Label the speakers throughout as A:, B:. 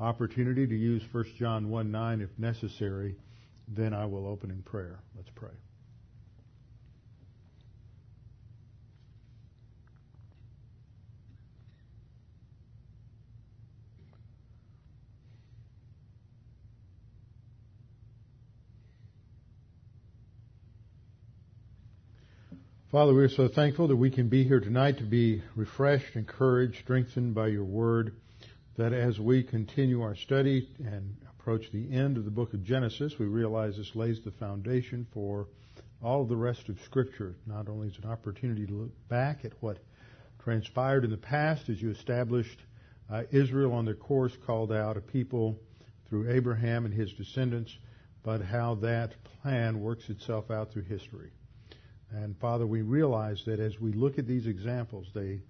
A: opportunity to use 1 John 1 9 if necessary. Then I will open in prayer. Let's pray. Father, we are so thankful that we can be here tonight to be refreshed, encouraged, strengthened by your word, that as we continue our study and approach the end of the book of Genesis, we realize this lays the foundation for all of the rest of Scripture. Not only is it an opportunity to look back at what transpired in the past as you established uh, Israel on their course, called out a people through Abraham and his descendants, but how that plan works itself out through history. And Father, we realize that as we look at these examples, they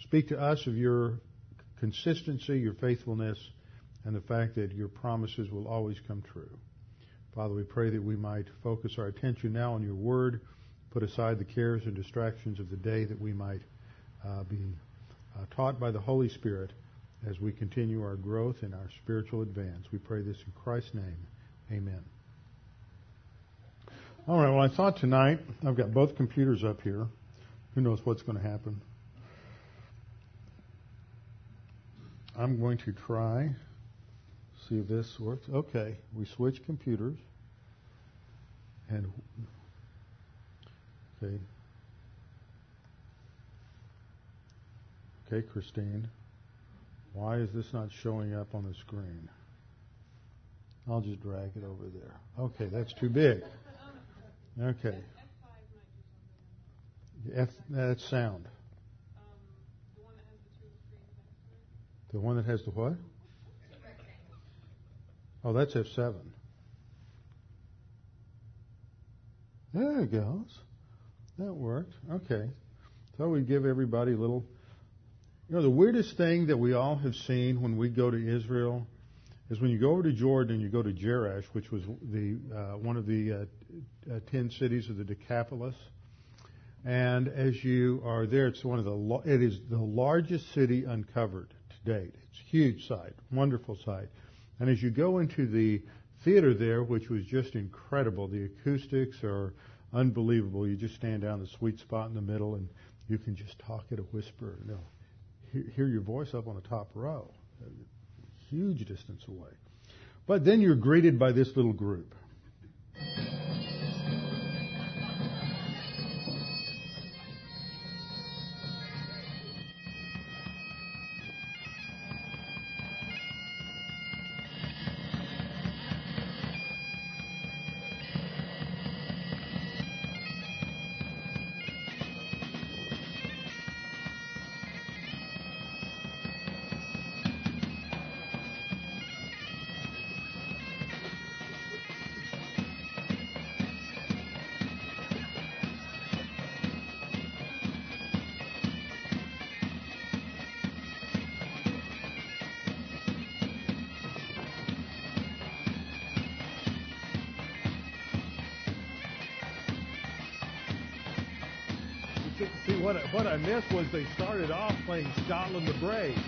A: speak to us of your consistency, your faithfulness, and the fact that your promises will always come true. Father, we pray that we might focus our attention now on your word, put aside the cares and distractions of the day, that we might uh, be uh, taught by the Holy Spirit as we continue our growth and our spiritual advance. We pray this in Christ's name. Amen. All right, well, I thought tonight, I've got both computers up here. Who knows what's going to happen? I'm going to try, see if this works. Okay, we switch computers. And, okay. Okay, Christine. Why is this not showing up on the screen? I'll just drag it over there. Okay, that's too big. Okay. F, that's sound. The one that has the what? Oh, that's F7. There it goes. That worked. Okay. So we give everybody a little. You know, the weirdest thing that we all have seen when we go to Israel is when you go over to Jordan and you go to Jerash, which was the uh, one of the uh, uh, ten cities of the Decapolis. And as you are there, it's one of the it is the largest city uncovered date. It's a huge site, wonderful site. And as you go into the theater there, which was just incredible, the acoustics are unbelievable. You just stand down the sweet spot in the middle, and you can just talk at a whisper. You know, hear your voice up on the top row a huge distance away. But then you're greeted by this little group. I, what I missed was they started off playing Scotland the Brave.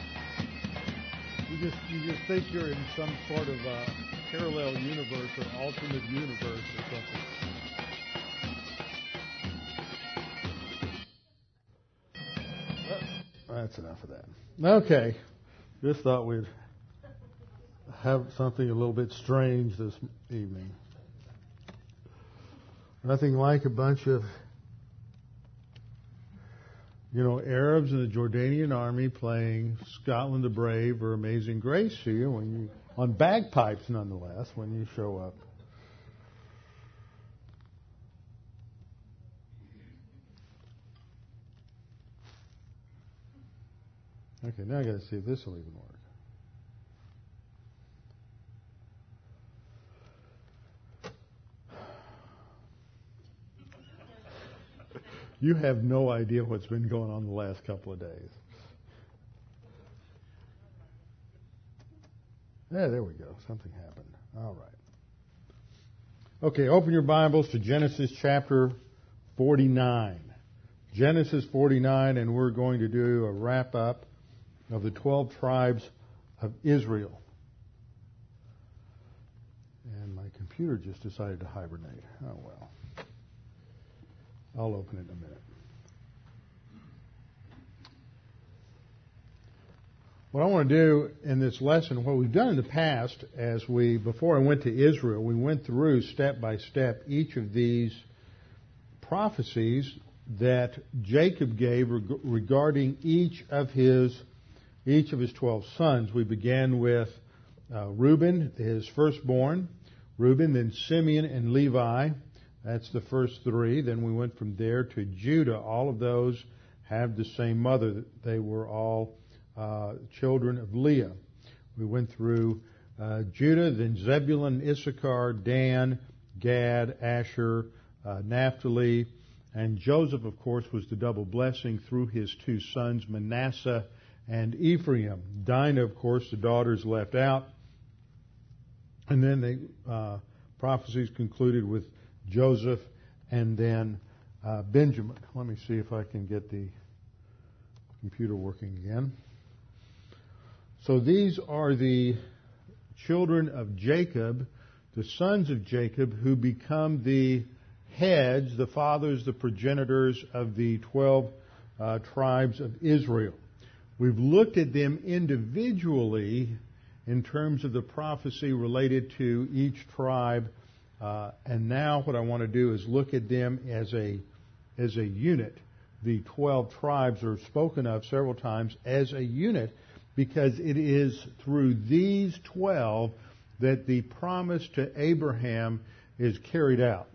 A: You just you just think you're in some sort of uh, parallel universe or alternate universe or something. That's enough of that. Okay, just thought we'd have something a little bit strange this evening. Nothing like a bunch of, you know, Arabs in the Jordanian army playing Scotland the Brave or Amazing Grace to you when you, on bagpipes nonetheless, when you show up. Okay, now I got to see if this will even work. You have no idea what's been going on the last couple of days. Yeah, there we go. Something happened. All right. Okay, open your Bibles to Genesis chapter 49. Genesis 49, and we're going to do a wrap up of the 12 tribes of Israel. And my computer just decided to hibernate. Oh well. I'll open it in a minute. What I want to do in this lesson, what we've done in the past, as we, before I went to Israel, we went through step by step each of these prophecies that Jacob gave regarding each of his, each of his twelve sons. We began with uh, Reuben, his firstborn, Reuben, then Simeon and Levi, that's the first three. Then we went from there to Judah. All of those have the same mother. They were all uh, children of Leah. We went through uh, Judah, then Zebulun, Issachar, Dan, Gad, Asher, uh, Naphtali, and Joseph, of course, was the double blessing through his two sons, Manasseh and Ephraim. Dinah, of course, the daughters left out. And then the uh, prophecies concluded with Joseph, and then uh, Benjamin. Let me see if I can get the computer working again. So these are the children of Jacob, the sons of Jacob, who become the heads, the fathers, the progenitors of the 12 uh, tribes of Israel. We've looked at them individually in terms of the prophecy related to each tribe uh, and now what I want to do is look at them as a as a unit. The 12 tribes are spoken of several times as a unit because it is through these 12 that the promise to Abraham is carried out.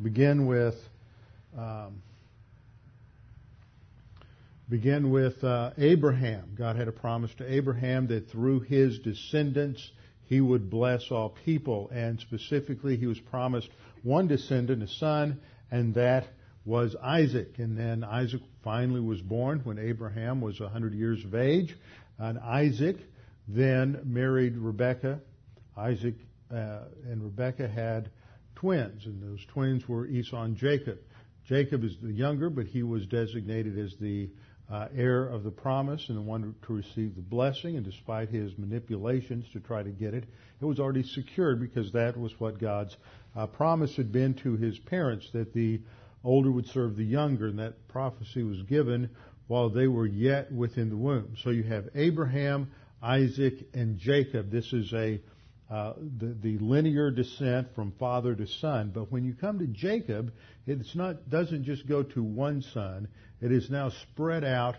A: Begin with um, begin with uh, Abraham. God had a promise to Abraham that through his descendants he would bless all people. And specifically, he was promised one descendant, a son, and that was Isaac. And then Isaac finally was born when Abraham was 100 years of age. And Isaac then married Rebekah. Isaac uh, and Rebekah had twins, and those twins were Esau and Jacob. Jacob is the younger, but he was designated as the uh, heir of the promise and the one to receive the blessing. And despite his manipulations to try to get it, it was already secured because that was what God's uh, promise had been to his parents that the older would serve the younger, and that prophecy was given while they were yet within the womb. So you have Abraham, Isaac, and Jacob. This is a uh, the, the linear descent from father to son. But when you come to Jacob, it's not doesn't just go to one son. It is now spread out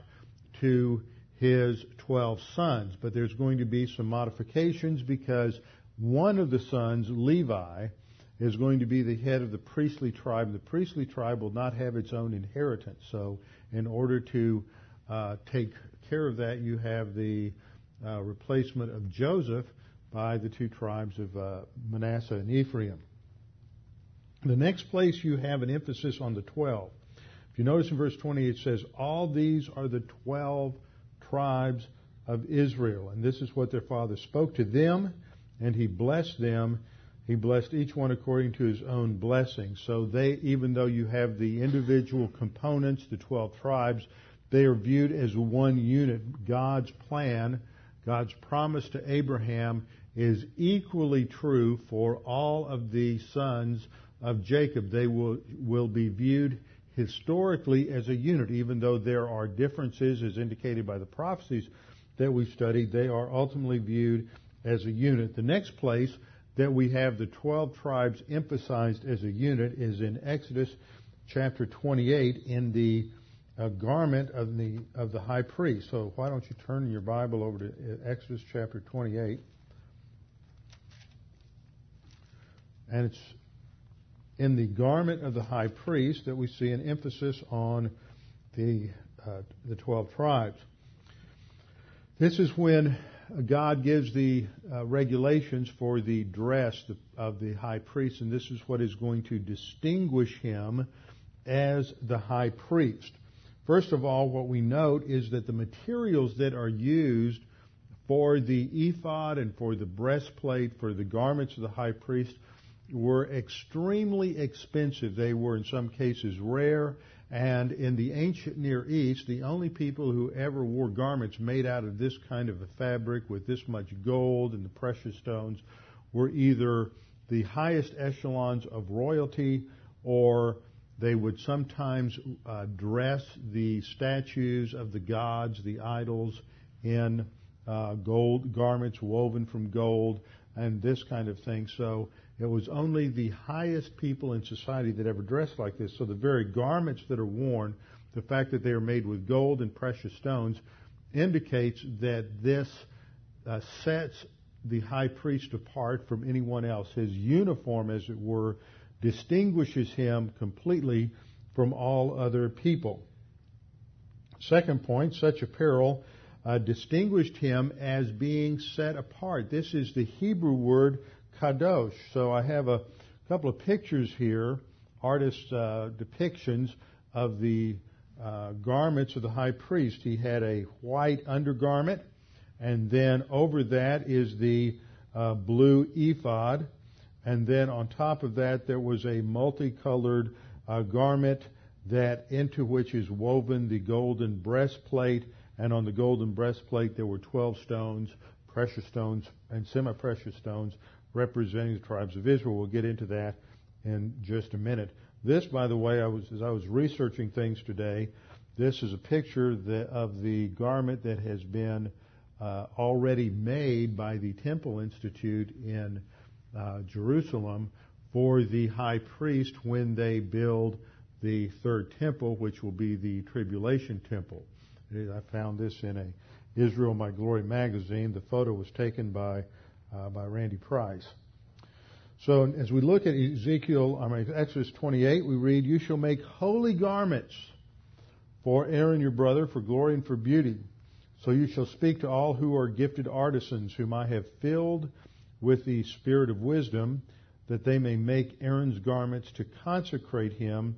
A: to his twelve sons. But there's going to be some modifications because one of the sons, Levi, is going to be the head of the priestly tribe. The priestly tribe will not have its own inheritance. So, in order to uh, take care of that, you have the uh, replacement of Joseph by the two tribes of uh, Manasseh and Ephraim. The next place you have an emphasis on the 12. If you notice in verse 20, it says, All these are the 12 tribes of Israel. And this is what their father spoke to them, and he blessed them. He blessed each one according to his own blessing. So they, even though you have the individual components, the 12 tribes, they are viewed as one unit. God's plan, God's promise to Abraham is equally true for all of the sons of Jacob. They will, will be viewed historically as a unit, even though there are differences as indicated by the prophecies that we studied, they are ultimately viewed as a unit. The next place that we have the 12 tribes emphasized as a unit is in Exodus chapter 28 in the uh, garment of the of the high priest. So why don't you turn your Bible over to Exodus chapter 28? And it's in the garment of the high priest that we see an emphasis on the uh, the 12 tribes. This is when God gives the uh, regulations for the dress of the high priest, and this is what is going to distinguish him as the high priest. First of all, what we note is that the materials that are used for the ephod and for the breastplate, for the garments of the high priest, were extremely expensive. They were in some cases rare, and in the ancient Near East, the only people who ever wore garments made out of this kind of a fabric with this much gold and the precious stones were either the highest echelons of royalty or they would sometimes uh, dress the statues of the gods, the idols, in uh, gold garments woven from gold and this kind of thing. So it was only the highest people in society that ever dressed like this. So the very garments that are worn, the fact that they are made with gold and precious stones, indicates that this uh, sets the high priest apart from anyone else. His uniform, as it were, distinguishes him completely from all other people. Second point, such apparel uh, distinguished him as being set apart. This is the Hebrew word kadosh. So I have a couple of pictures here, artist uh, depictions of the uh, garments of the high priest. He had a white undergarment, and then over that is the uh, blue ephod. And then on top of that, there was a multicolored uh, garment that into which is woven the golden breastplate. And on the golden breastplate, there were 12 stones, precious stones and semi-precious stones representing the tribes of Israel. We'll get into that in just a minute. This, by the way, I was, as I was researching things today, this is a picture of the garment that has been uh, already made by the Temple Institute in uh, Jerusalem for the high priest when they build the third temple, which will be the tribulation temple. I found this in a Israel My Glory magazine. The photo was taken by uh, by Randy Price. So as we look at Ezekiel, I mean Exodus 28, we read, "You shall make holy garments for Aaron your brother, for glory and for beauty. So you shall speak to all who are gifted artisans, whom I have filled with the spirit of wisdom, that they may make Aaron's garments to consecrate him,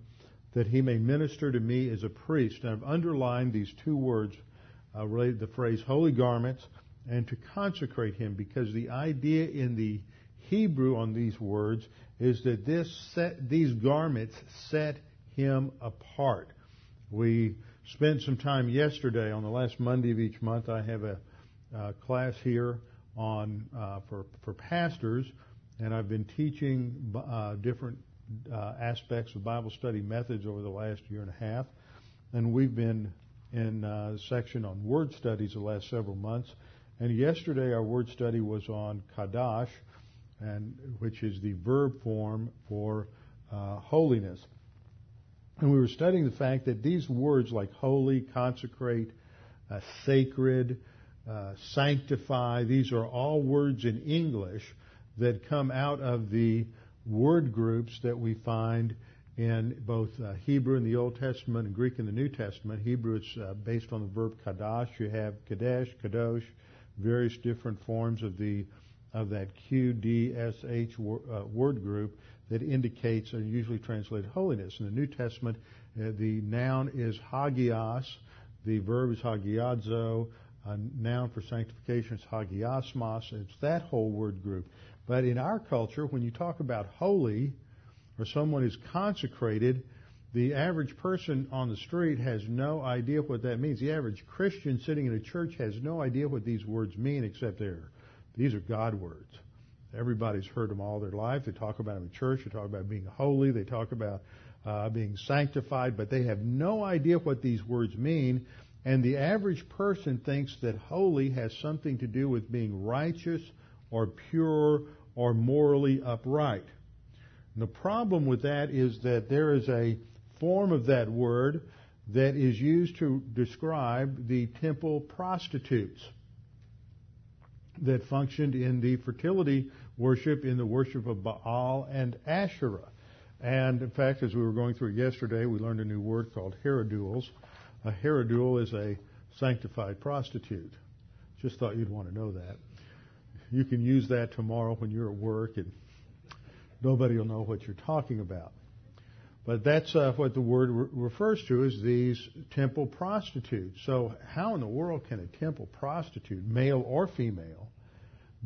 A: that he may minister to me as a priest. And I've underlined these two words uh, related to the phrase holy garments and to consecrate him because the idea in the Hebrew on these words is that this set, these garments set him apart. We spent some time yesterday on the last Monday of each month. I have a uh, class here on uh, for for pastors, and I've been teaching uh, different uh, aspects of Bible study methods over the last year and a half, and we've been in a uh, section on word studies the last several months. And yesterday our word study was on kadash, and which is the verb form for uh, holiness. And we were studying the fact that these words like holy, consecrate, uh, sacred, uh, sanctify, these are all words in English that come out of the word groups that we find in both uh, Hebrew in the Old Testament and Greek in the New Testament. Hebrew is uh, based on the verb kadash. You have kadesh, kadosh, various different forms of the of that QDSH uh, word group that indicates or usually translated holiness. In the New Testament, uh, the noun is hagios, the verb is hagiadzo, a noun for sanctification is hagiasmos. It's that whole word group. But in our culture, when you talk about holy, or someone is consecrated, the average person on the street has no idea what that means. The average Christian sitting in a church has no idea what these words mean except they're, these are God words. Everybody's heard them all their life. They talk about them in church. They talk about being holy. They talk about uh, being sanctified, but they have no idea what these words mean. And the average person thinks that holy has something to do with being righteous or pure or morally upright. And the problem with that is that there is a form of that word that is used to describe the temple prostitutes that functioned in the fertility worship, in the worship of Baal and Asherah. And in fact, as we were going through yesterday, we learned a new word called hierodules. A hierodule is a sanctified prostitute. Just thought you'd want to know that. You can use that tomorrow when you're at work and nobody will know what you're talking about. But that's uh, what the word re- refers to as these temple prostitutes. So how in the world can a temple prostitute, male or female,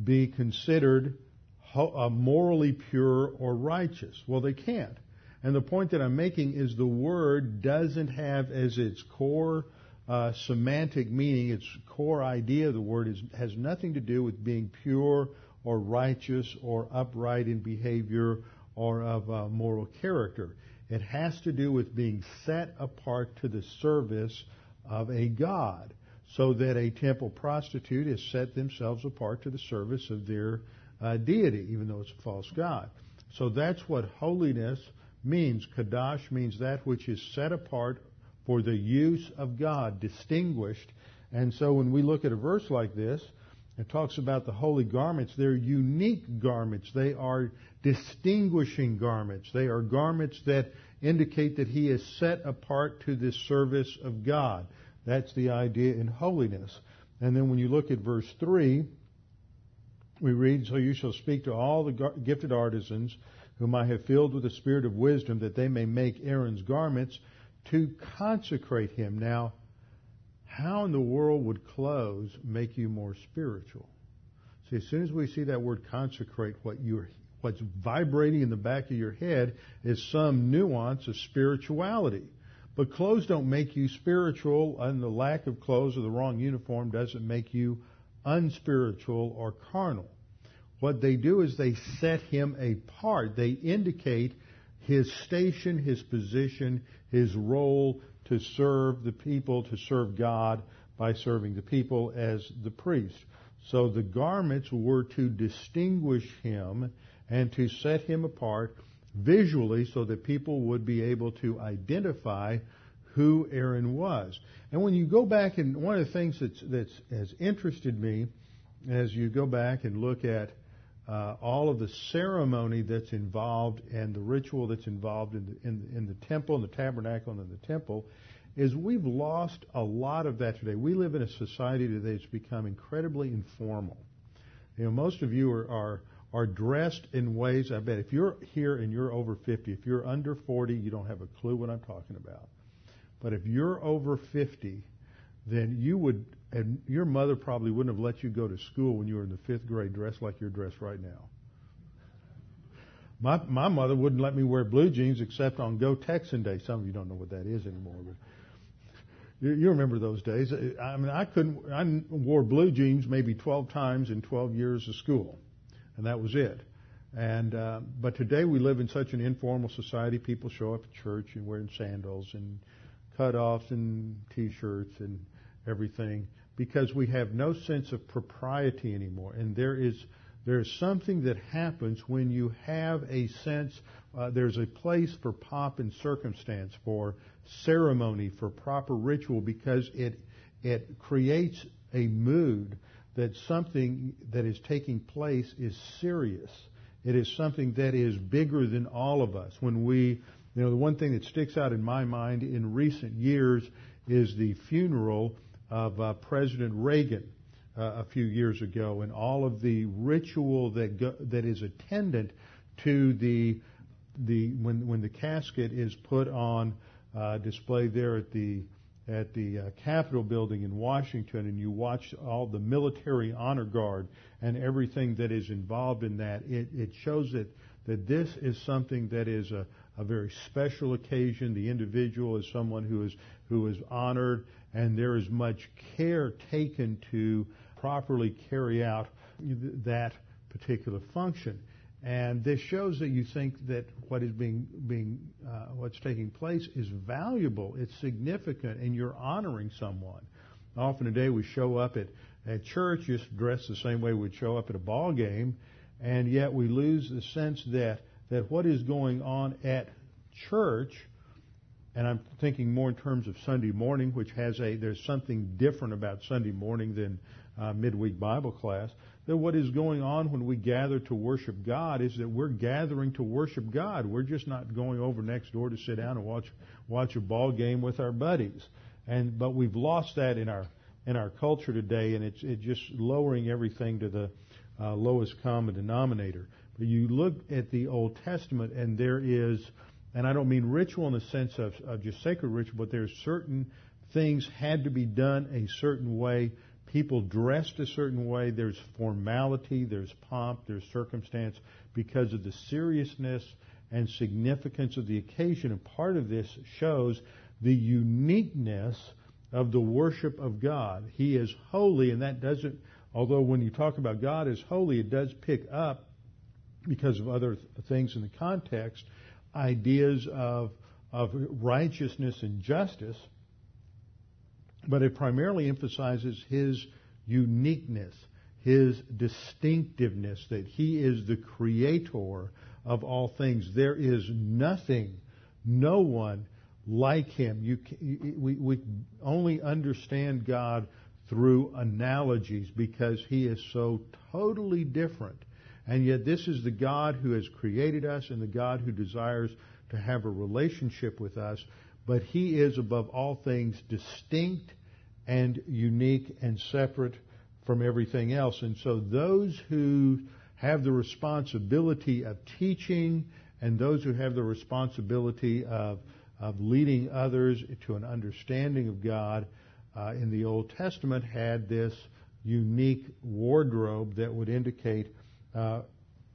A: be considered ho- uh, morally pure or righteous? Well, they can't. And the point that I'm making is the word doesn't have as its core uh, semantic meaning, its core idea of the word is, has nothing to do with being pure or righteous or upright in behavior or of uh, moral character. It has to do with being set apart to the service of a God, so that a temple prostitute has set themselves apart to the service of their uh, deity, even though it's a false god. So that's what holiness means. Kadash means that which is set apart for the use of God, distinguished. And so when we look at a verse like this, it talks about the holy garments. They're unique garments. They are distinguishing garments. They are garments that indicate that he is set apart to the service of God. That's the idea in holiness. And then when you look at verse 3, we read, So you shall speak to all the gifted artisans whom I have filled with the spirit of wisdom that they may make Aaron's garments to consecrate him. Now, how in the world would clothes make you more spiritual? See, as soon as we see that word consecrate, what you're, what's vibrating in the back of your head is some nuance of spirituality. But clothes don't make you spiritual, and the lack of clothes or the wrong uniform doesn't make you unspiritual or carnal. What they do is they set him apart. They indicate his station, his position, his role to serve the people, to serve God by serving the people as the priest. So the garments were to distinguish him and to set him apart visually so that people would be able to identify who Aaron was. And when you go back and one of the things that's, that's has interested me as you go back and look at uh, all of the ceremony that's involved and the ritual that's involved in the, in, in the temple and the tabernacle and in the temple is we've lost a lot of that today. We live in a society today that's become incredibly informal. You know, most of you are, are, are dressed in ways, I bet if you're here and you're over 50, if you're under 40, you don't have a clue what I'm talking about. But if you're over 50, then you would, and your mother probably wouldn't have let you go to school when you were in the fifth grade dressed like you're dressed right now. My my mother wouldn't let me wear blue jeans except on Go Texan Day. Some of you don't know what that is anymore, but you, you remember those days. I mean, I couldn't. I wore blue jeans maybe 12 times in 12 years of school, and that was it. And uh, but today we live in such an informal society. People show up at church and wearing sandals and cutoffs and t-shirts and everything because we have no sense of propriety anymore. And there is there's something that happens when you have a sense. Uh, there's a place for pomp and circumstance, for ceremony, for proper ritual, because it it creates a mood that something that is taking place is serious. It is something that is bigger than all of us. When we, you know, the one thing that sticks out in my mind in recent years is the funeral of uh, President Reagan uh, a few years ago, and all of the ritual that go, that is attendant to the the when when the casket is put on uh, display there at the at the uh, Capitol building in Washington, and you watch all the military honor guard and everything that is involved in that, it, it shows that that this is something that is a, a very special occasion. The individual is someone who is who is honored, and there is much care taken to properly carry out that particular function. And this shows that you think that what is being being uh, what's taking place is valuable, it's significant, and you're honoring someone. Often today we show up at at church just dressed the same way we'd show up at a ball game, and yet we lose the sense that, that what is going on at church, and I'm thinking more in terms of Sunday morning, which has a, there's something different about Sunday morning than uh, midweek Bible class, that what is going on when we gather to worship God is that we're gathering to worship God. We're just not going over next door to sit down and watch, watch a ball game with our buddies. And, but we've lost that in our, in our culture today and it's, it's just lowering everything to the, uh, lowest common denominator. But you look at the Old Testament and there is, and I don't mean ritual in the sense of, of just sacred ritual, but there's certain things had to be done a certain way. People dressed a certain way. There's formality, there's pomp, there's circumstance because of the seriousness and significance of the occasion. And part of this shows the uniqueness of the worship of God. He is holy and that doesn't Although when you talk about God as holy, it does pick up, because of other things in the context, ideas of, of righteousness and justice, but it primarily emphasizes his uniqueness, his distinctiveness, that he is the creator of all things. There is nothing, no one like him. You, we, we only understand God through analogies because he is so totally different. And yet this is the God who has created us and the God who desires to have a relationship with us. But he is above all things distinct and unique and separate from everything else. And so those who have the responsibility of teaching and those who have the responsibility of, of leading others to an understanding of God uh, in the Old Testament had this unique wardrobe that would indicate uh,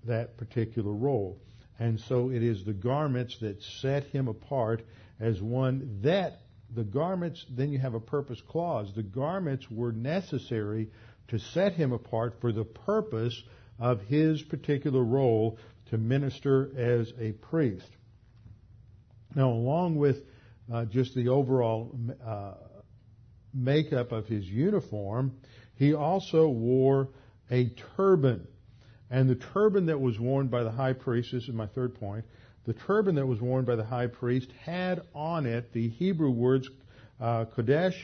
A: that particular role. And so it is the garments that set him apart as one that the garments, then you have a purpose clause. The garments were necessary to set him apart for the purpose of his particular role to minister as a priest. Now, along with uh, just the overall uh, makeup of his uniform, he also wore a turban. And the turban that was worn by the high priest, this is my third point, the turban that was worn by the high priest had on it the Hebrew words uh, Kodesh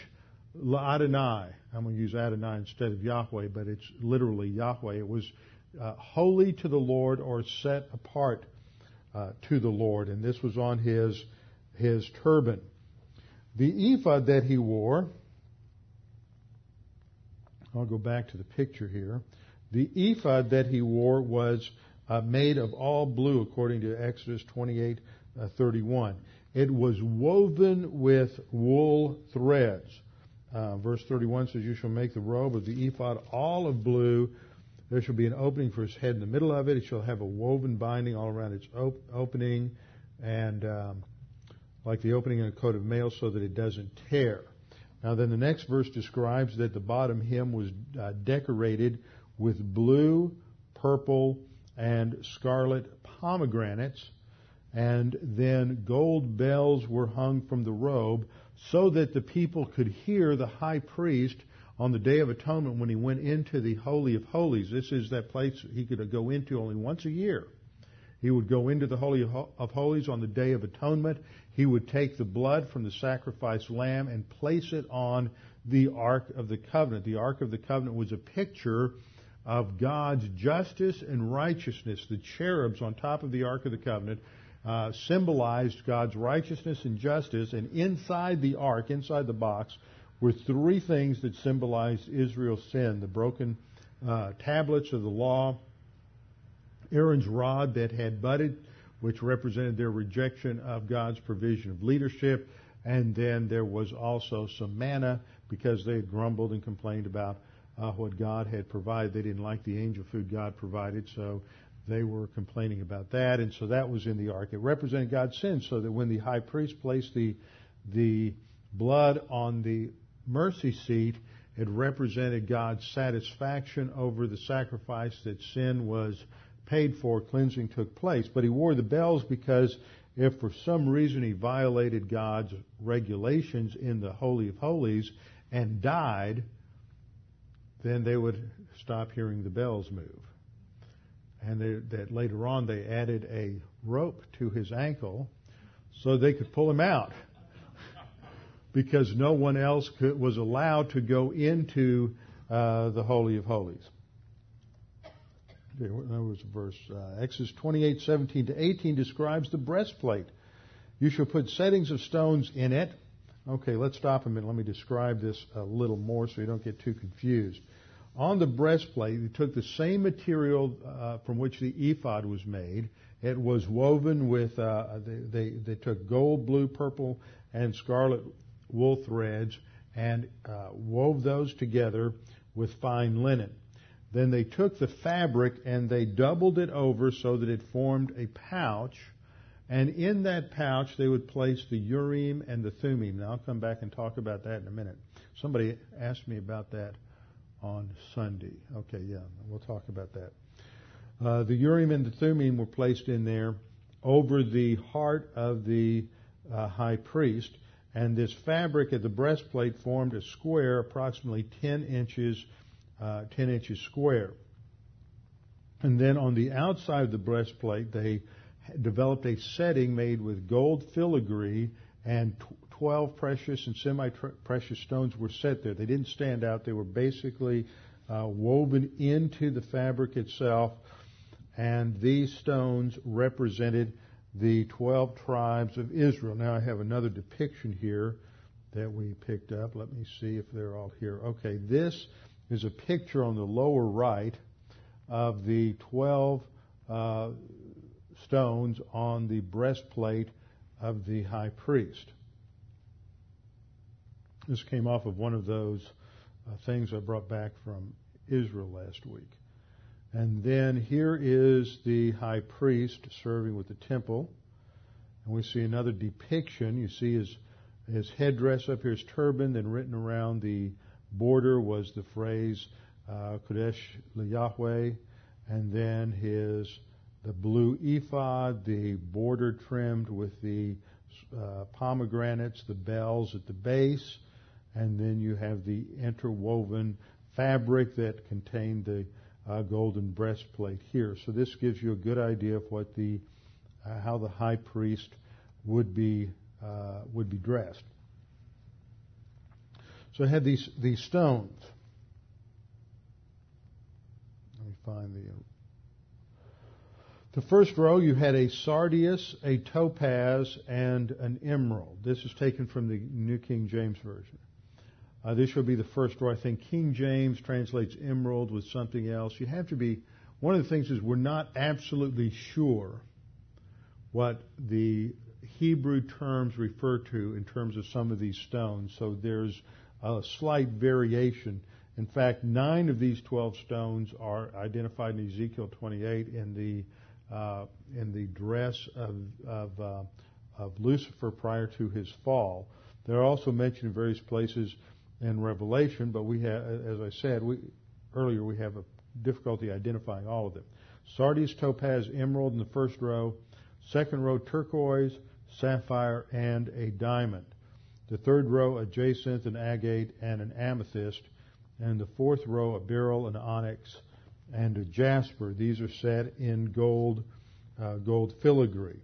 A: Adonai. I'm going to use Adonai instead of Yahweh, but it's literally Yahweh. It was uh, holy to the Lord or set apart uh, to the Lord, and this was on his his turban. The ephod that he wore I'll go back to the picture here. The ephod that he wore was uh, made of all blue, according to Exodus 28, uh, 31. It was woven with wool threads. Uh, verse 31 says, You shall make the robe of the ephod all of blue. There shall be an opening for his head in the middle of it. It shall have a woven binding all around its op- opening, and um, like the opening in a coat of mail, so that it doesn't tear. Now then the next verse describes that the bottom hem was uh, decorated with blue, purple, and scarlet pomegranates, and then gold bells were hung from the robe so that the people could hear the high priest on the Day of Atonement when he went into the Holy of Holies. This is that place he could go into only once a year. He would go into the Holy of Holies on the Day of Atonement. He would take the blood from the sacrificed lamb and place it on the Ark of the Covenant. The Ark of the Covenant was a picture of God's justice and righteousness. The cherubs on top of the Ark of the Covenant uh, symbolized God's righteousness and justice, and inside the Ark, inside the box, were three things that symbolized Israel's sin: the broken uh, tablets of the law, Aaron's rod that had budded, which represented their rejection of God's provision of leadership. And then there was also some manna because they had grumbled and complained about uh, what God had provided. They didn't like the angel food God provided, so they were complaining about that. And so that was in the ark. It represented God's sin, so that when the high priest placed the the blood on the mercy seat, it represented God's satisfaction over the sacrifice that sin was paid for, cleansing took place. But he wore the bells because if for some reason he violated God's regulations in the Holy of Holies and died, then they would stop hearing the bells move. and they, that later on they added a rope to his ankle so they could pull him out because no one else could, was allowed to go into uh, the Holy of Holies. There was a verse. Uh, Exodus 28, 17 to 18 describes the breastplate. You shall put settings of stones in it. Okay, let's stop a minute. Let me describe this a little more so you don't get too confused. On the breastplate, you took the same material uh, from which the ephod was made. It was woven with, uh, they, they, they, took gold, blue, purple, and scarlet wool threads and uh, wove those together with fine linen. Then they took the fabric and they doubled it over so that it formed a pouch. And in that pouch, they would place the Urim and the Thummim. Now, I'll come back and talk about that in a minute. Somebody asked me about that on Sunday. Okay, yeah, we'll talk about that. Uh, the Urim and the Thummim were placed in there over the heart of the uh, high priest, and this fabric at the breastplate formed a square approximately 10 inches, uh, 10 inches square. And then on the outside of the breastplate, they developed a setting made with gold filigree and 12 precious and semi-precious stones were set there. They didn't stand out. They were basically uh, woven into the fabric itself, and these stones represented the 12 tribes of Israel. Now I have another depiction here that we picked up. Let me see if they're all here. Okay, this is a picture on the lower right of the 12 uh, stones on the breastplate of the high priest. This came off of one of those uh, things I brought back from Israel last week. And then here is the high priest serving with the temple. And we see another depiction. You see his, his headdress up here, his turban, then written around the border was the phrase, uh, Kodesh Yahweh, and then his, the blue ephod, the border trimmed with the uh, pomegranates, the bells at the base, and then you have the interwoven fabric that contained the uh, golden breastplate here. So this gives you a good idea of what the uh, how the high priest would be uh, would be dressed. So I had these these stones. Let me find the. The first row, you had a sardius, a topaz, and an emerald. This is taken from the New King James Version. Uh, this will be the first row. I think King James translates emerald with something else. You have to be, one of the things is we're not absolutely sure what the Hebrew terms refer to in terms of some of these stones. So there's a slight variation. In fact, nine of these 12 stones are identified in Ezekiel 28 in the uh, in the dress of of, uh, of Lucifer prior to his fall. They're also mentioned in various places in Revelation, but we have, as I said we, earlier, we have a difficulty identifying all of them. Sardius, topaz, emerald in the first row. Second row, turquoise, sapphire, and a diamond. The third row, a jacinth, an agate, and an amethyst. And the fourth row, a beryl, an onyx, and a jasper. These are set in gold, uh, gold filigree.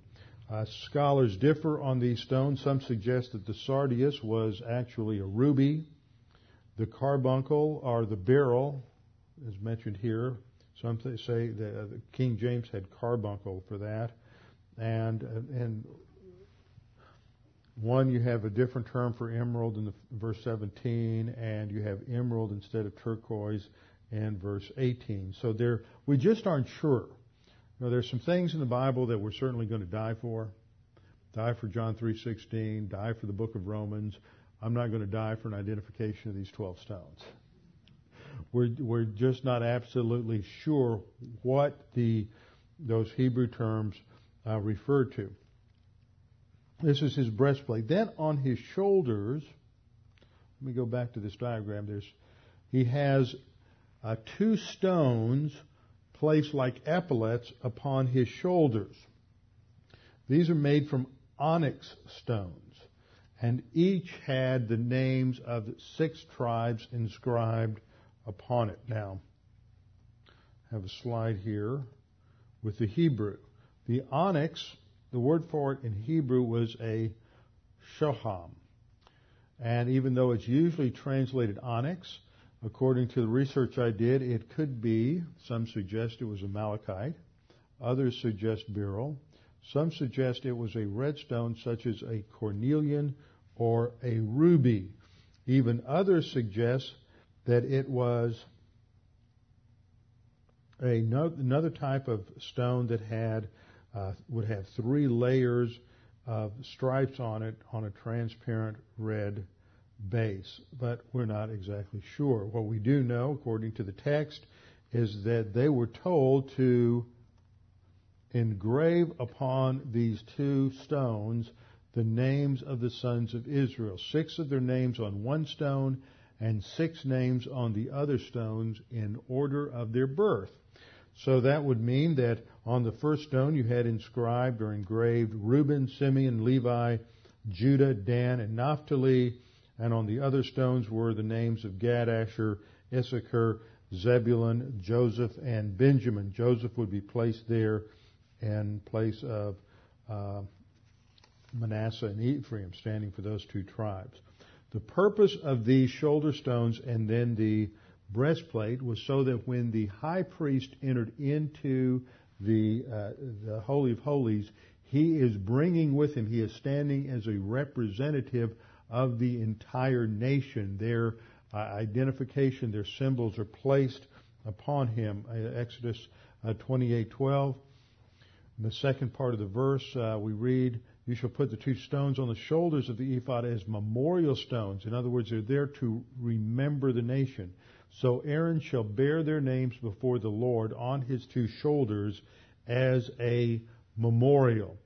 A: Uh, scholars differ on these stones. Some suggest that the sardius was actually a ruby. The carbuncle or the beryl is mentioned here. Some say that uh, King James had carbuncle for that, and uh, and one you have a different term for emerald in the verse 17, and you have emerald instead of turquoise in verse 18. So there, we just aren't sure. You know, there's some things in the Bible that we're certainly going to die for. Die for John 3:16. Die for the Book of Romans. I'm not going to die for an identification of these 12 stones. We're, we're just not absolutely sure what the, those Hebrew terms uh, refer to. This is his breastplate. Then on his shoulders, let me go back to this diagram. There's, he has uh, two stones placed like epaulets upon his shoulders. These are made from onyx stones and each had the names of six tribes inscribed upon it. Now, I have a slide here with the Hebrew. The onyx, the word for it in Hebrew was a shoham. And even though it's usually translated onyx, according to the research I did, it could be, some suggest it was a malachite, others suggest beryl, some suggest it was a red stone such as a cornelian or a ruby. Even others suggest that it was a, another type of stone that had uh, would have three layers of stripes on it on a transparent red base, but we're not exactly sure. What we do know, according to the text, is that they were told to engrave upon these two stones the names of the sons of Israel. Six of their names on one stone and six names on the other stones in order of their birth. So that would mean that on the first stone you had inscribed or engraved Reuben, Simeon, Levi, Judah, Dan, and Naphtali, and on the other stones were the names of Gad, Asher, Issachar, Zebulun, Joseph, and Benjamin. Joseph would be placed there in place of uh, Manasseh and Ephraim, standing for those two tribes. The purpose of these shoulder stones and then the breastplate was so that when the high priest entered into the uh, the holy of holies, he is bringing with him. He is standing as a representative of the entire nation. Their uh, identification, their symbols are placed upon him. Uh, Exodus 28:12. Uh, In the second part of the verse, uh, we read, "You shall put the two stones on the shoulders of the ephod as memorial stones." In other words, they're there to remember the nation. So Aaron shall bear their names before the Lord on his two shoulders as a memorial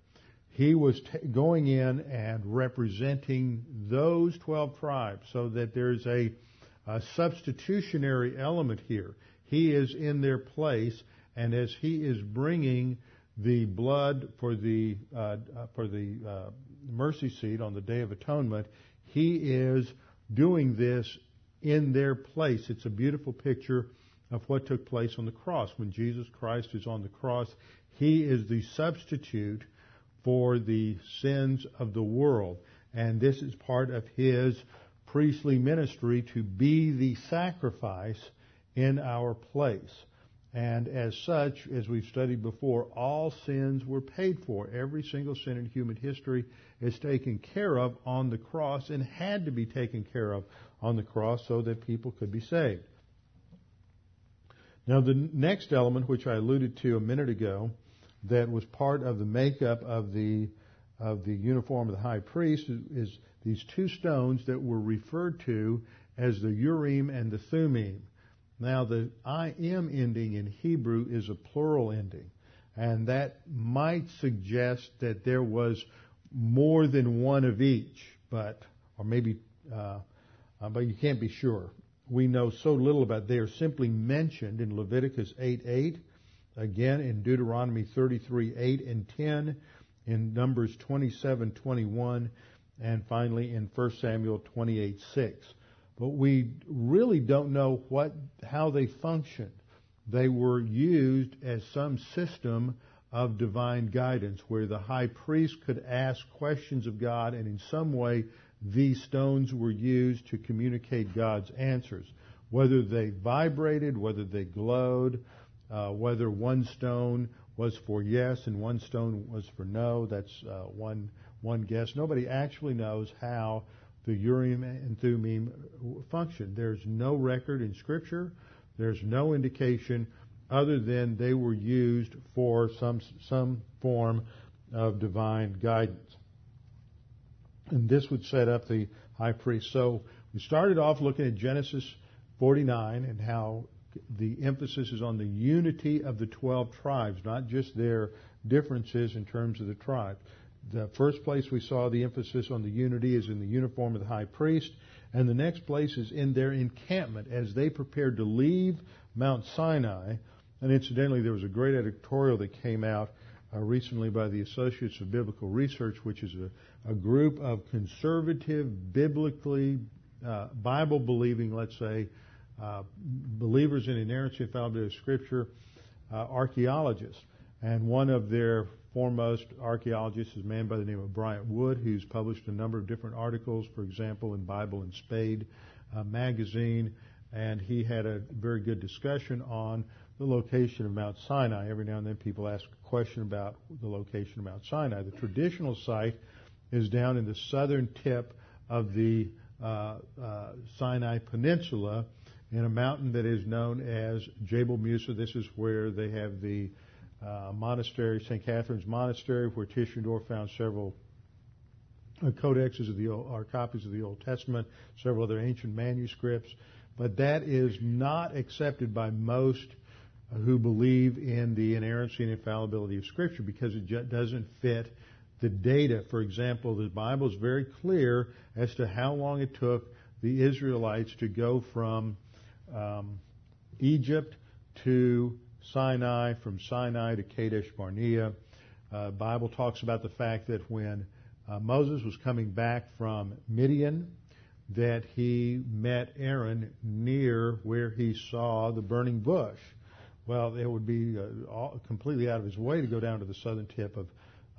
A: he was t- going in and representing those 12 tribes so that there's a, a, substitutionary element here. He is in their place and as he is bringing the blood for the, uh, uh, for the uh, mercy seat on the Day of Atonement, he is doing this in their place. It's a beautiful picture of what took place on the cross. When Jesus Christ is on the cross, he is the substitute for the sins of the world. And this is part of his priestly ministry to be the sacrifice in our place. And as such, as we've studied before, all sins were paid for. Every single sin in human history is taken care of on the cross and had to be taken care of on the cross so that people could be saved. Now the next element, which I alluded to a minute ago, that was part of the makeup of the of the uniform of the high priest is, is these two stones that were referred to as the Urim and the Thummim. Now the I am ending in Hebrew is a plural ending, and that might suggest that there was more than one of each, but or maybe, uh, uh, but you can't be sure. We know so little about. They are simply mentioned in Leviticus 8 8 again in Deuteronomy 33, 8 and 10, in Numbers 27, 21, and finally in 1 Samuel 28, 6. But we really don't know what, how they functioned. They were used as some system of divine guidance where the high priest could ask questions of God and in some way these stones were used to communicate God's answers. Whether they vibrated, whether they glowed, uh, whether one stone was for yes and one stone was for no. That's uh, one one guess. Nobody actually knows how the Urim and Thummim function. There's no record in Scripture. There's no indication other than they were used for some some form of divine guidance. And this would set up the high priest. So we started off looking at Genesis 49 and how the emphasis is on the unity of the 12 tribes, not just their differences in terms of the tribe. The first place we saw the emphasis on the unity is in the uniform of the high priest, and the next place is in their encampment as they prepared to leave Mount Sinai. And incidentally, there was a great editorial that came out uh, recently by the Associates of Biblical Research, which is a, a group of conservative, biblically, uh, Bible believing, let's say, uh, believers in inerrancy, infallibility of Scripture, uh, archaeologists. And one of their foremost archaeologists is a man by the name of Bryant Wood, who's published a number of different articles, for example, in Bible and Spade uh, magazine. And he had a very good discussion on the location of Mount Sinai. Every now and then people ask a question about the location of Mount Sinai. The traditional site is down in the southern tip of the uh, uh, Sinai Peninsula in a mountain that is known as Jabal Musa. This is where they have the uh, monastery, St. Catherine's Monastery, where Tischendorf found several uh, codexes of the Old, or copies of the Old Testament, several other ancient manuscripts. But that is not accepted by most uh, who believe in the inerrancy and infallibility of Scripture because it doesn't fit the data. For example, the Bible is very clear as to how long it took the Israelites to go from um, Egypt to Sinai, from Sinai to Kadesh Barnea. Uh, Bible talks about the fact that when uh, Moses was coming back from Midian, that he met Aaron near where he saw the burning bush. Well, it would be uh, all, completely out of his way to go down to the southern tip of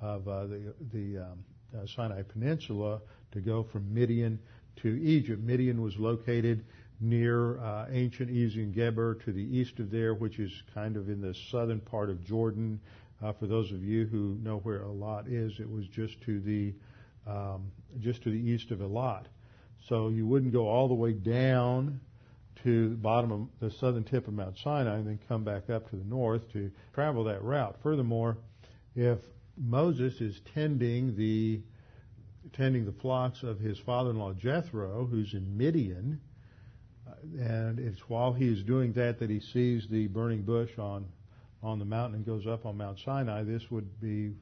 A: of uh, the the um, uh, Sinai Peninsula to go from Midian to Egypt. Midian was located near uh, ancient Ezion Geber to the east of there, which is kind of in the southern part of Jordan. Uh, for those of you who know where Elat is, it was just to the um, just to the east of Elat. So you wouldn't go all the way down to the bottom of the southern tip of Mount Sinai and then come back up to the north to travel that route. Furthermore, if Moses is tending the tending the flocks of his father-in-law Jethro, who's in Midian, and it's while he is doing that that he sees the burning bush on on the mountain and goes up on Mount Sinai. This would be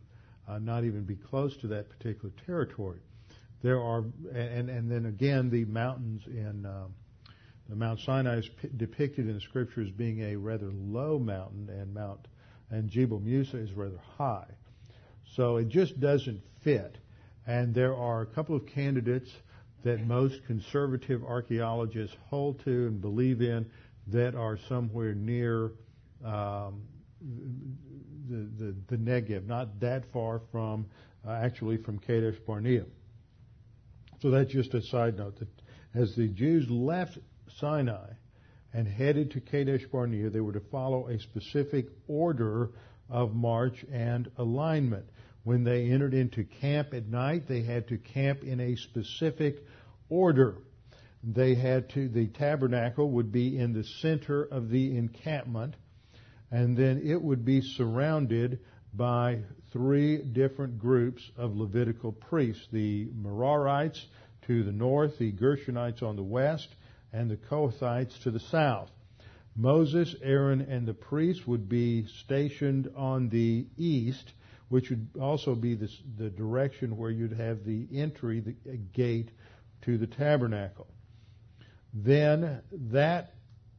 A: uh, not even be close to that particular territory. There are, and and then again, the mountains in uh, the Mount Sinai is p- depicted in the scripture as being a rather low mountain, and Mount and Jebel Musa is rather high. So it just doesn't fit. And there are a couple of candidates that most conservative archaeologists hold to and believe in that are somewhere near um, the, the, the Negev, not that far from, uh, actually from Kadesh Barnea. So that's just a side note that as the Jews left Sinai and headed to Kadesh Barnea, they were to follow a specific order of march and alignment. When they entered into camp at night, they had to camp in a specific order. They had to, the tabernacle would be in the center of the encampment, and then it would be surrounded by three different groups of Levitical priests the Merarites to the north, the Gershonites on the west, and the Kohathites to the south. Moses, Aaron, and the priests would be stationed on the east, which would also be the, the direction where you'd have the entry, the gate to the tabernacle. Then that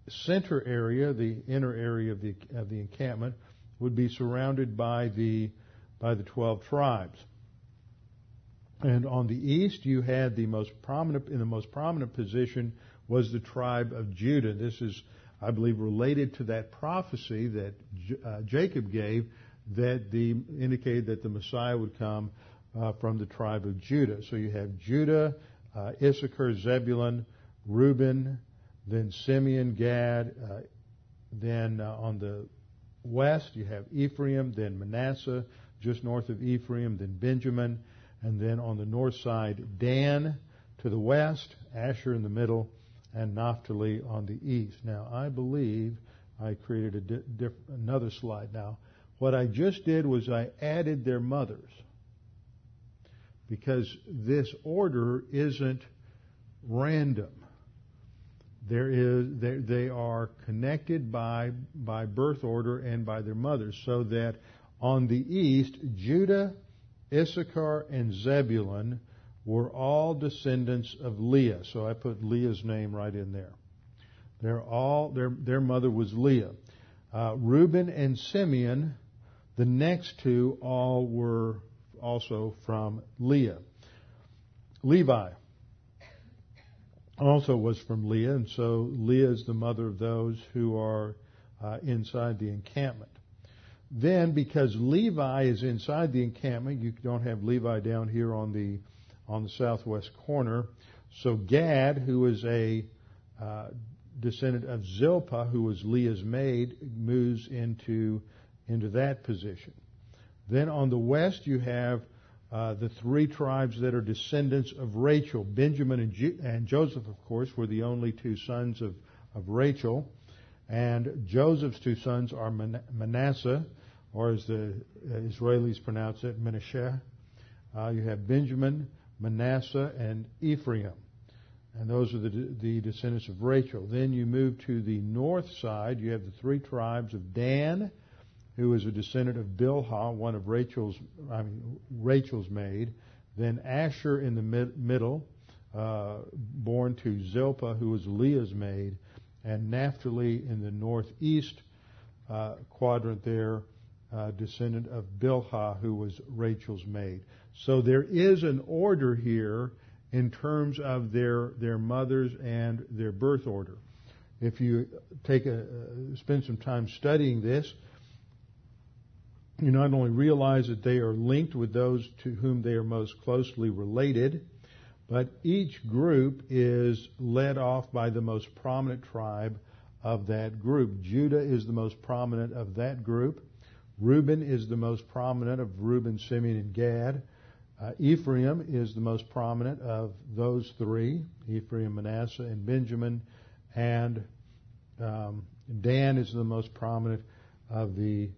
A: center area, the inner area of the, of the encampment, would be surrounded by the, by the 12 tribes. And on the east, you had the most prominent, in the most prominent position was the tribe of Judah. This is, I believe, related to that prophecy that uh, Jacob gave that the indicated that the Messiah would come uh, from the tribe of Judah. So you have Judah, uh, Issachar, Zebulun, Reuben, then Simeon, Gad. Uh, then uh, on the west you have Ephraim, then Manasseh, just north of Ephraim, then Benjamin, and then on the north side Dan to the west, Asher in the middle, and Naphtali on the east. Now I believe I created diff- another slide now. What I just did was I added their mothers because this order isn't random. There is, they, are connected by, by birth order and by their mothers, so that on the east, Judah, Issachar, and Zebulun were all descendants of Leah. So I put Leah's name right in there. They're all, their, their mother was Leah. Uh, Reuben and Simeon the next two all were also from Leah. Levi also was from Leah, and so Leah is the mother of those who are uh, inside the encampment. then, because Levi is inside the encampment, you don't have Levi down here on the on the southwest corner. So Gad, who is a uh, descendant of Zilpah, who was Leah's maid, moves into into that position. Then on the west, you have uh, the three tribes that are descendants of Rachel. Benjamin and, Ju- and Joseph, of course, were the only two sons of, of Rachel. And Joseph's two sons are Manasseh, or as the Israelis pronounce it, Menashe. Uh, you have Benjamin, Manasseh, and Ephraim. And those are the, the descendants of Rachel. Then you move to the north side. You have the three tribes of Dan, who is a descendant of Bilhah, one of Rachel's, I mean, Rachel's maid. Then Asher in the mid, middle, uh, born to Zilpah, who was Leah's maid, and Naphtali in the northeast uh, quadrant there, uh, descendant of Bilhah, who was Rachel's maid. So there is an order here in terms of their their mothers and their birth order. If you take a uh, spend some time studying this, you not only realize that they are linked with those to whom they are most closely related, but each group is led off by the most prominent tribe of that group. Judah is the most prominent of that group. Reuben is the most prominent of Reuben, Simeon, and Gad. Uh, Ephraim is the most prominent of those three Ephraim, Manasseh, and Benjamin. And um, Dan is the most prominent of the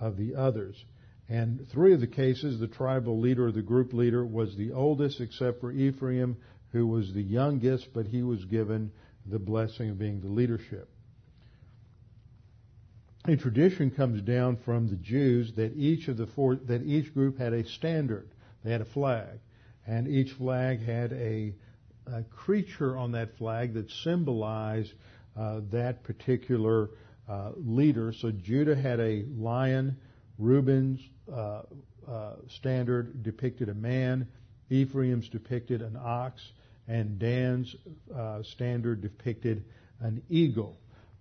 A: of the others. And three of the cases, the tribal leader or the group leader was the oldest, except for Ephraim, who was the youngest, but he was given the blessing of being the leadership. A tradition comes down from the Jews that each of the four, that each group had a standard. They had a flag. And each flag had a, a creature on that flag that symbolized uh, that particular uh, leader. So Judah had a lion. Reuben's uh, uh, standard depicted a man. Ephraim's depicted an ox. And Dan's uh, standard depicted an eagle.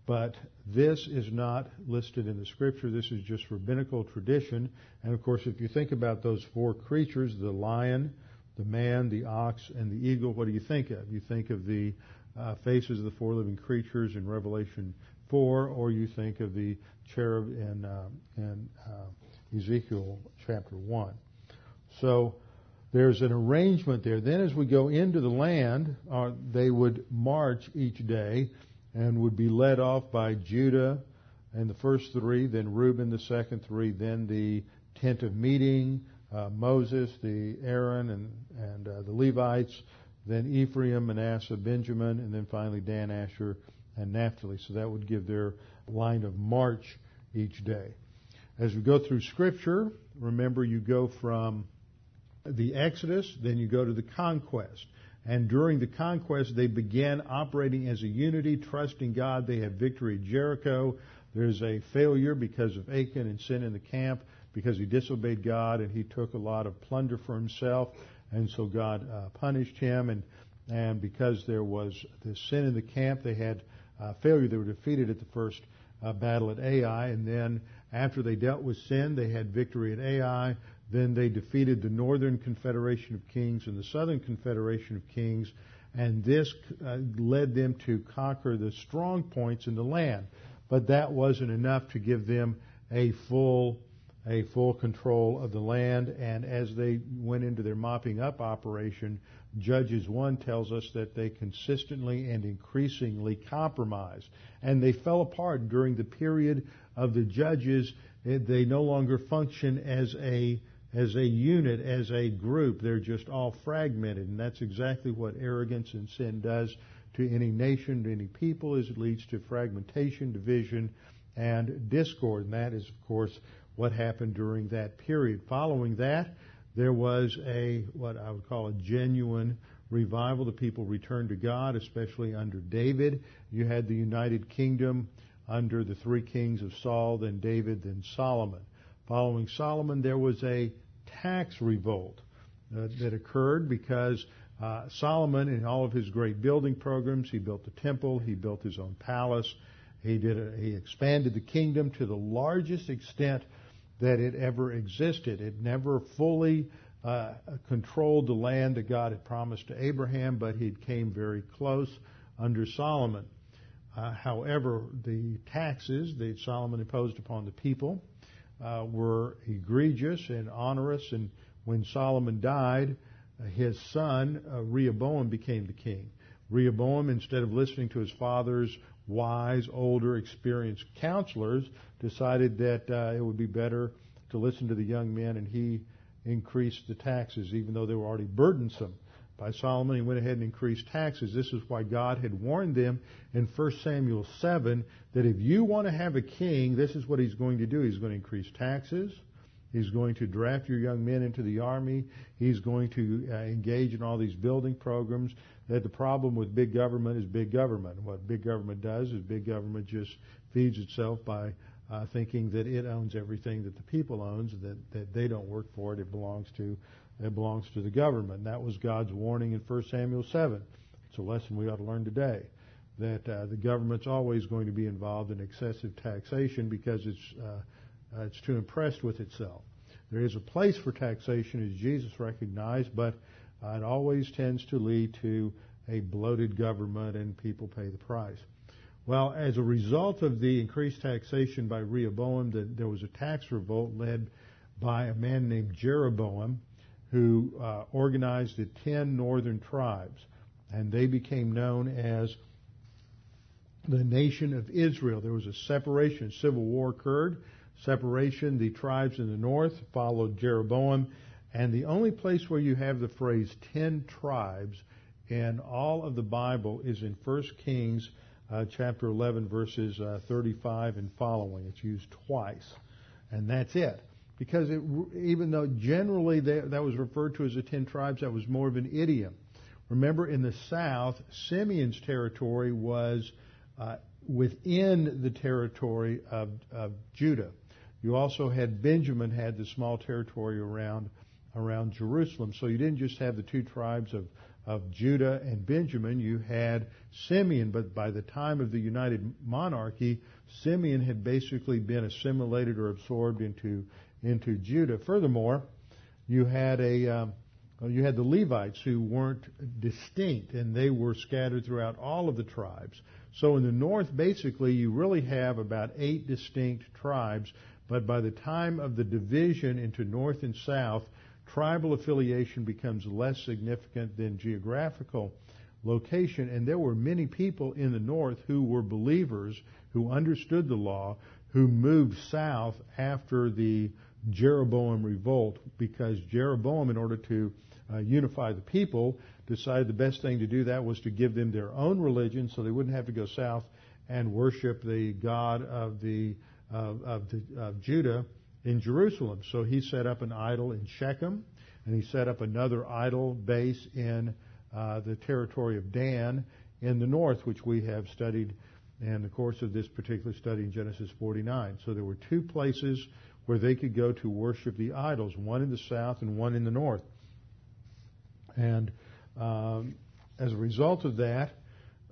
A: But this is not listed in the scripture. This is just rabbinical tradition. And of course, if you think about those four creatures, the lion, the man, the ox, and the eagle, what do you think of? You think of the uh, faces of the four living creatures in Revelation 4, or you think of the cherub in, uh, in uh, Ezekiel chapter 1. So there's an arrangement there. Then as we go into the land, uh, they would march each day and would be led off by Judah and the first three, then Reuben the second three, then the tent of meeting, uh, Moses, the Aaron, and and uh, the Levites, then Ephraim, Manasseh, Benjamin, and then finally Dan, Asher, and Naphtali. So that would give their line of march each day. As we go through Scripture, remember you go from the Exodus, then you go to the conquest. And during the conquest, they began operating as a unity, trusting God. They have victory at Jericho. There's a failure because of Achan and sin in the camp, because he disobeyed God and he took a lot of plunder for himself. And so God uh, punished him. And, and because there was this sin in the camp, they had failure. They were defeated at the first uh, battle at Ai. And then after they dealt with sin, they had victory at Ai. Then they defeated the Northern Confederation of Kings and the Southern Confederation of Kings, and this uh, led them to conquer the strong points in the land. But that wasn't enough to give them a full a full control of the land. And as they went into their mopping up operation, Judges 1 tells us that they consistently and increasingly compromised. And they fell apart during the period of the judges. They no longer function as a as a unit, as a group. They're just all fragmented, and that's exactly what arrogance and sin does to any nation, to any people, is it leads to fragmentation, division, and discord. And that is, of course, what happened during that period. Following that, there was a, what I would call a genuine revival. The people returned to God, especially under David. You had the United Kingdom under the three kings of Saul, then David, then Solomon. Following Solomon, there was a tax revolt uh, that occurred because uh, Solomon, in all of his great building programs, he built the temple, he built his own palace, he did a, he expanded the kingdom to the largest extent that it ever existed. It never fully uh, controlled the land that God had promised to Abraham, but he came very close under Solomon. Uh, however, the taxes that Solomon imposed upon the people uh, were egregious and onerous, and when Solomon died, uh, his son uh, Rehoboam became the king. Rehoboam, instead of listening to his father's wise, older, experienced counselors, decided that uh, it would be better to listen to the young men, and he increased the taxes, even though they were already burdensome. By Solomon, he went ahead and increased taxes. This is why God had warned them in 1 Samuel 7 that if you want to have a king, this is what he's going to do. He's going to increase taxes. He's going to draft your young men into the army. He's going to uh, engage in all these building programs. That the problem with big government is big government. What big government does is big government just feeds itself by uh, thinking that it owns everything that the people owns, that that they don't work for it. It belongs to it belongs to the government. And that was God's warning in 1 Samuel 7. It's a lesson we ought to learn today. That uh, the government's always going to be involved in excessive taxation because it's uh, it's too impressed with itself. There is a place for taxation, as Jesus recognized, but uh, it always tends to lead to a bloated government, and people pay the price. Well, as a result of the increased taxation by Rehoboam, the, there was a tax revolt led by a man named Jeroboam, who uh, organized the ten northern tribes, and they became known as the nation of Israel. There was a separation, civil war occurred. Separation, the tribes in the north followed Jeroboam, and the only place where you have the phrase ten tribes in all of the Bible is in 1 Kings uh, chapter 11, verses uh, 35 and following. It's used twice, and that's it. Because it, even though generally that was referred to as the ten tribes, that was more of an idiom. Remember, in the south, Simeon's territory was uh, within the territory of, of Judah. You also had Benjamin had the small territory around around Jerusalem. So you didn't just have the two tribes of of Judah and Benjamin, you had Simeon, but by the time of the united monarchy, Simeon had basically been assimilated or absorbed into into Judah. Furthermore, you had a um, you had the Levites who weren't distinct and they were scattered throughout all of the tribes. So in the north, basically, you really have about eight distinct tribes, but by the time of the division into north and south, tribal affiliation becomes less significant than geographical location. And there were many people in the north who were believers, who understood the law, who moved south after the Jeroboam revolt because Jeroboam, in order to uh, unify the people, decided the best thing to do that was to give them their own religion so they wouldn't have to go south and worship the God of the uh, of, the, of Judah in Jerusalem. So he set up an idol in Shechem, and he set up another idol base in uh, the territory of Dan in the north, which we have studied in the course of this particular study in Genesis 49. So there were two places where they could go to worship the idols, one in the south and one in the north. And um, as a result of that,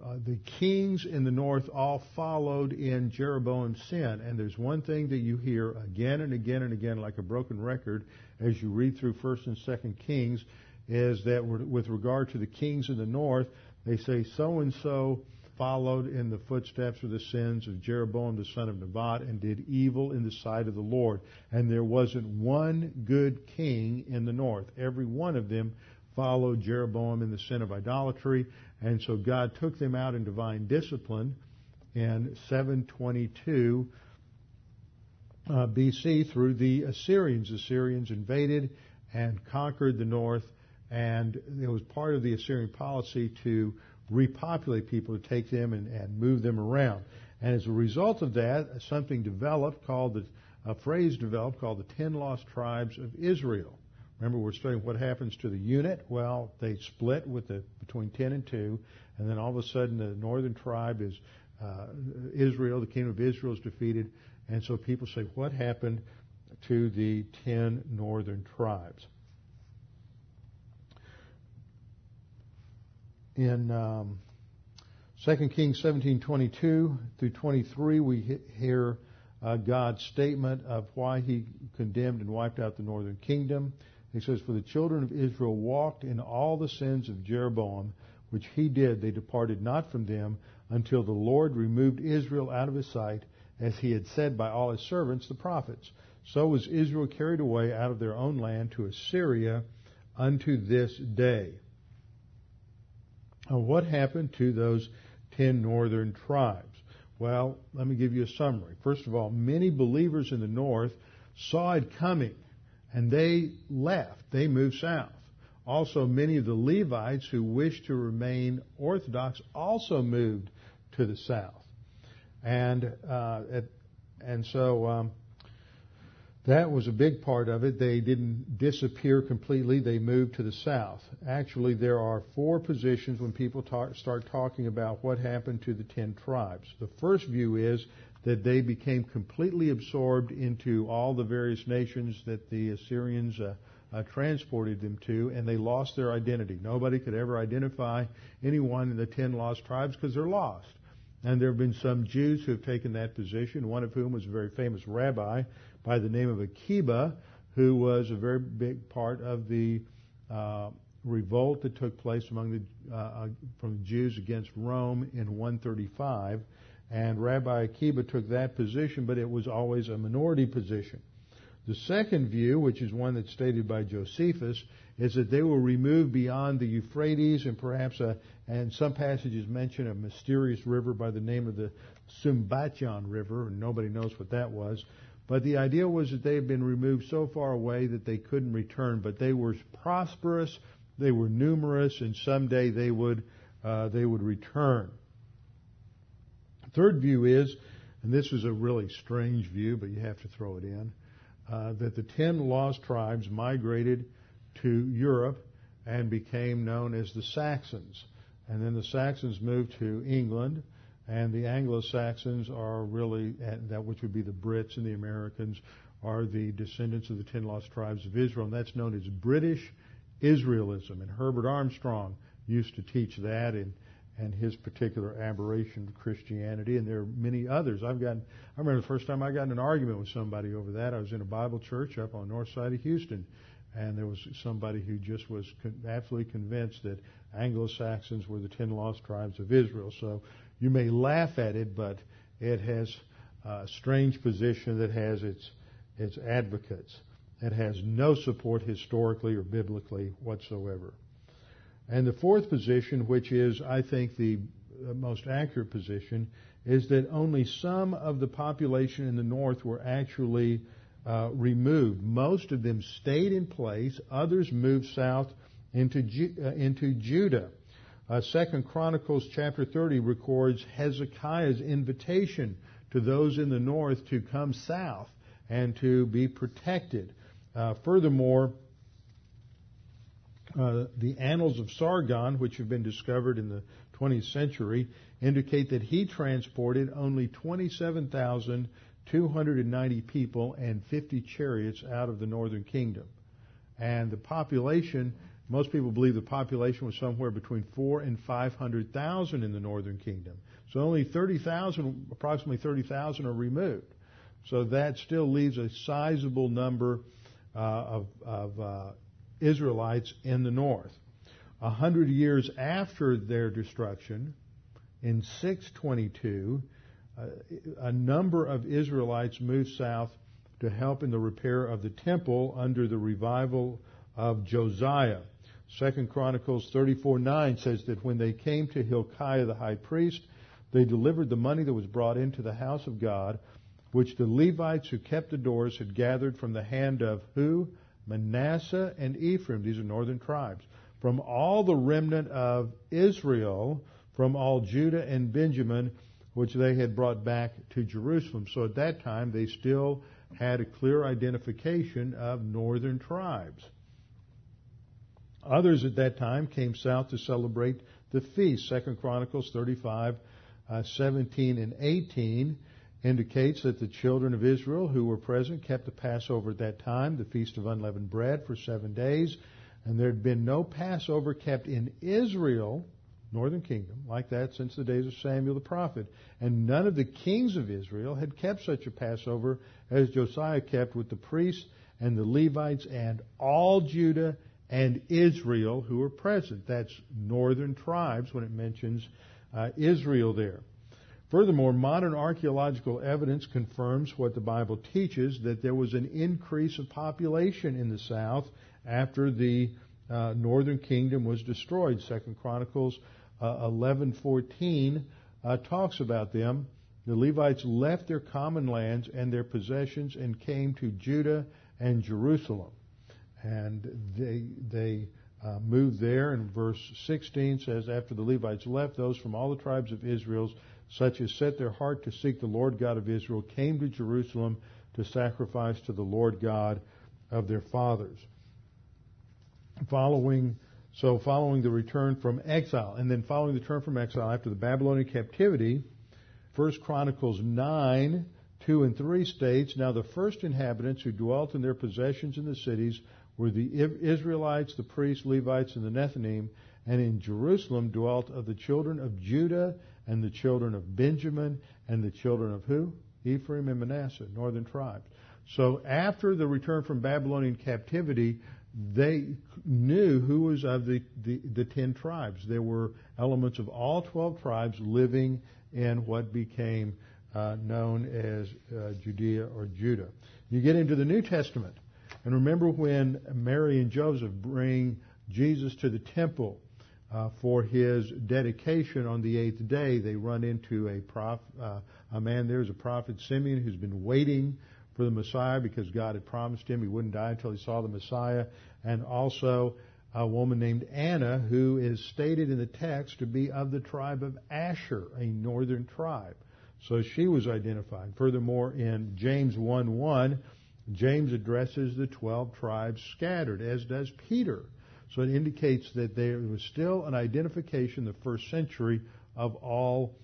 A: uh, the kings in the north all followed in Jeroboam's sin. And there's one thing that you hear again and again and again, like a broken record, as you read through First and Second Kings, is that with regard to the kings in the north, they say so and so followed in the footsteps of the sins of Jeroboam the son of Nebat and did evil in the sight of the Lord. And there wasn't one good king in the north. Every one of them followed Jeroboam in the sin of idolatry, and so God took them out in divine discipline in 722 uh, BC through the Assyrians. The Assyrians invaded and conquered the north, and it was part of the Assyrian policy to repopulate people, to take them and, and move them around. And as a result of that, something developed called the, a phrase developed called the Ten Lost Tribes of Israel. Remember, we're studying what happens to the unit. Well, they split with the between ten and two, and then all of a sudden the northern tribe is uh, Israel. The kingdom of Israel is defeated, and so people say, what happened to the ten northern tribes? In um, 2 Kings 17:22 through 23, we hear uh, God's statement of why he condemned and wiped out the northern kingdom. He says, For the children of Israel walked in all the sins of Jeroboam, which he did. They departed not from them until the Lord removed Israel out of his sight, as he had said by all his servants, the prophets. So was Israel carried away out of their own land to Assyria unto this day. Now, what happened to those ten northern tribes? Well, let me give you a summary. First of all, many believers in the north saw it coming and they left. They moved south. Also, many of the Levites who wished to remain Orthodox also moved to the south. And, uh, at, and so, um, that was a big part of it. They didn't disappear completely. They moved to the south. Actually, there are four positions when people talk, start talking about what happened to the ten tribes. The first view is that they became completely absorbed into all the various nations that the Assyrians uh, uh, transported them to, and they lost their identity. Nobody could ever identify anyone in the ten lost tribes because they're lost. And there have been some Jews who have taken that position, one of whom was a very famous rabbi by the name of Akiba, who was a very big part of the uh, revolt that took place among the uh, uh from the Jews against Rome in 135. And Rabbi Akiba took that position, but it was always a minority position. The second view, which is one that's stated by Josephus, is that they were removed beyond the Euphrates and perhaps a, and some passages mention a mysterious river by the name of the Sambatyon River, and nobody knows what that was. But the idea was that they had been removed so far away that they couldn't return, but they were prosperous, they were numerous, and someday they would, uh, they would return. Third view is, and this is a really strange view, but you have to throw it in, uh, that the ten lost tribes migrated to Europe and became known as the Saxons. And then the Saxons moved to England, and the Anglo-Saxons are really, that which would be the Brits and the Americans, are the descendants of the ten lost tribes of Israel, and that's known as British Israelism. And Herbert Armstrong used to teach that in and his particular aberration of Christianity, and there are many others. I've gotten, I remember the first time I got in an argument with somebody over that. I was in a Bible church up on the north side of Houston, and there was somebody who just was con- absolutely convinced that Anglo-Saxons were the ten lost tribes of Israel. So you may laugh at it, but it has a strange position that has its its advocates. It has no support historically or biblically whatsoever. And the fourth position, which is, I think, the most accurate position, is that only some of the population in the north were actually uh, removed. Most of them stayed in place. Others moved south into uh, into Judah. Uh, Second Chronicles chapter 30 records Hezekiah's invitation to those in the north to come south and to be protected. Uh, furthermore, uh, the annals of Sargon, which have been discovered in the 20th century, indicate that he transported only 27,290 people and 50 chariots out of the northern kingdom. And the population, most people believe the population was somewhere between four and 500,000 in the northern kingdom. So only 30,000, approximately 30,000 are removed. So that still leaves a sizable number uh, of, of uh, Israelites in the north. A hundred years after their destruction, in 622, uh, a number of Israelites moved south to help in the repair of the temple under the revival of Josiah. Second Chronicles 34:9 says that when they came to Hilkiah the high priest, they delivered the money that was brought into the house of God, which the Levites who kept the doors had gathered from the hand of who? Manasseh and Ephraim, these are northern tribes, from all the remnant of Israel, from all Judah and Benjamin, which they had brought back to Jerusalem. So at that time, they still had a clear identification of northern tribes. Others at that time came south to celebrate the feast. Second Chronicles 35, uh, 17 and 18 indicates that the children of Israel who were present kept the Passover at that time, the Feast of Unleavened Bread, for seven days. And there had been no Passover kept in Israel northern kingdom, like that since the days of Samuel the prophet. And none of the kings of Israel had kept such a Passover as Josiah kept with the priests and the Levites and all Judah and Israel who were present. That's northern tribes when it mentions uh, Israel there. Furthermore, modern archaeological evidence confirms what the Bible teaches that there was an increase of population in the south after the uh, northern kingdom was destroyed. Second Chronicles uh, 11:14 uh, talks about them. The Levites left their common lands and their possessions and came to Judah and Jerusalem, and they they uh, moved there. And verse 16 says, after the Levites left, those from all the tribes of Israel, such as set their heart to seek the Lord God of Israel, came to Jerusalem to sacrifice to the Lord God of their fathers. Following so following the return from exile, and then following the return from exile after the Babylonian captivity, First Chronicles 9, 2 and 3 states, Now the first inhabitants who dwelt in their possessions in the cities were the Israelites, the priests, Levites, and the Nethinim, and in Jerusalem dwelt of the children of Judah and the children of Benjamin and the children of who? Ephraim and Manasseh, northern tribes. So after the return from Babylonian captivity, they knew who was of the, the, the, ten tribes. There were elements of all twelve tribes living in what became uh, known as uh, Judea or Judah. You get into the New Testament, and remember when Mary and Joseph bring Jesus to the temple uh, for his dedication on the eighth day, they run into a prof, uh, a man there is a prophet Simeon who's been waiting for the Messiah because God had promised him he wouldn't die until he saw the Messiah, and also a woman named Anna who is stated in the text to be of the tribe of Asher, a northern tribe. So she was identified. Furthermore, in James 1-1, James addresses the 12 tribes scattered, as does Peter. So it indicates that there was still an identification the first century of all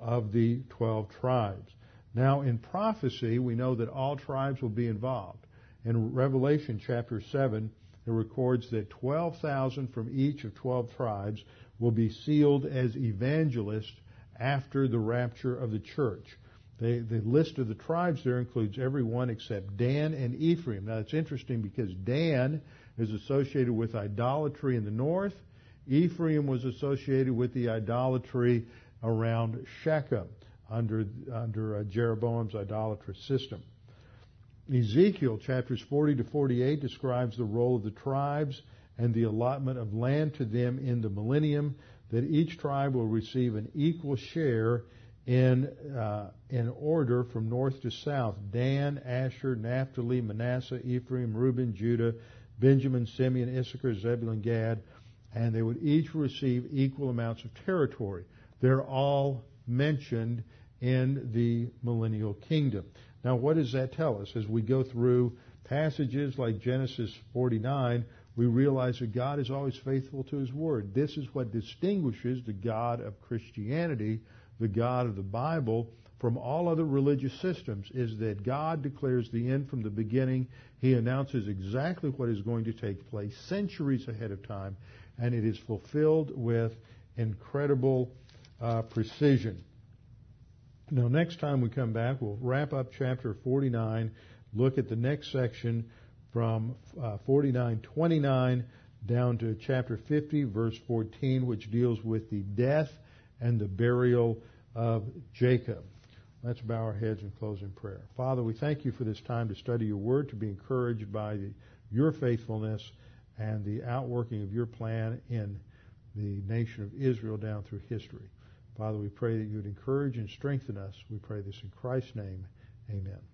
A: of the 12 tribes. Now, in prophecy, we know that all tribes will be involved. In Revelation chapter 7, it records that 12,000 from each of 12 tribes will be sealed as evangelists after the rapture of the church. the list of the tribes there includes everyone except Dan and Ephraim. Now, it's interesting because Dan is associated with idolatry in the north. Ephraim was associated with the idolatry around Shechem under, under uh, Jeroboam's idolatrous system. Ezekiel chapters 40 to 48 describes the role of the tribes and the allotment of land to them in the millennium, that each tribe will receive an equal share in, uh, in order from north to south. Dan, Asher, Naphtali, Manasseh, Ephraim, Reuben, Judah, Benjamin, Simeon, Issachar, Zebulun, Gad, and they would each receive equal amounts of territory. They're all mentioned in the millennial kingdom. Now, what does that tell us? As we go through passages like Genesis 49, we realize that God is always faithful to His Word. This is what distinguishes the God of Christianity, the God of the Bible, from all other religious systems, is that God declares the end from the beginning. He announces exactly what is going to take place centuries ahead of time, and it is fulfilled with incredible uh, precision. Now, next time we come back, we'll wrap up chapter 49, look at the next section from uh, 49:29 down to chapter 50, verse 14, which deals with the death and the burial of Jacob. Let's bow our heads and close in prayer. Father, we thank you for this time to study your word, to be encouraged by the, your faithfulness and the outworking of your plan in the nation of Israel down through history. Father, we pray that you would encourage and strengthen us. We pray this in Christ's name. Amen.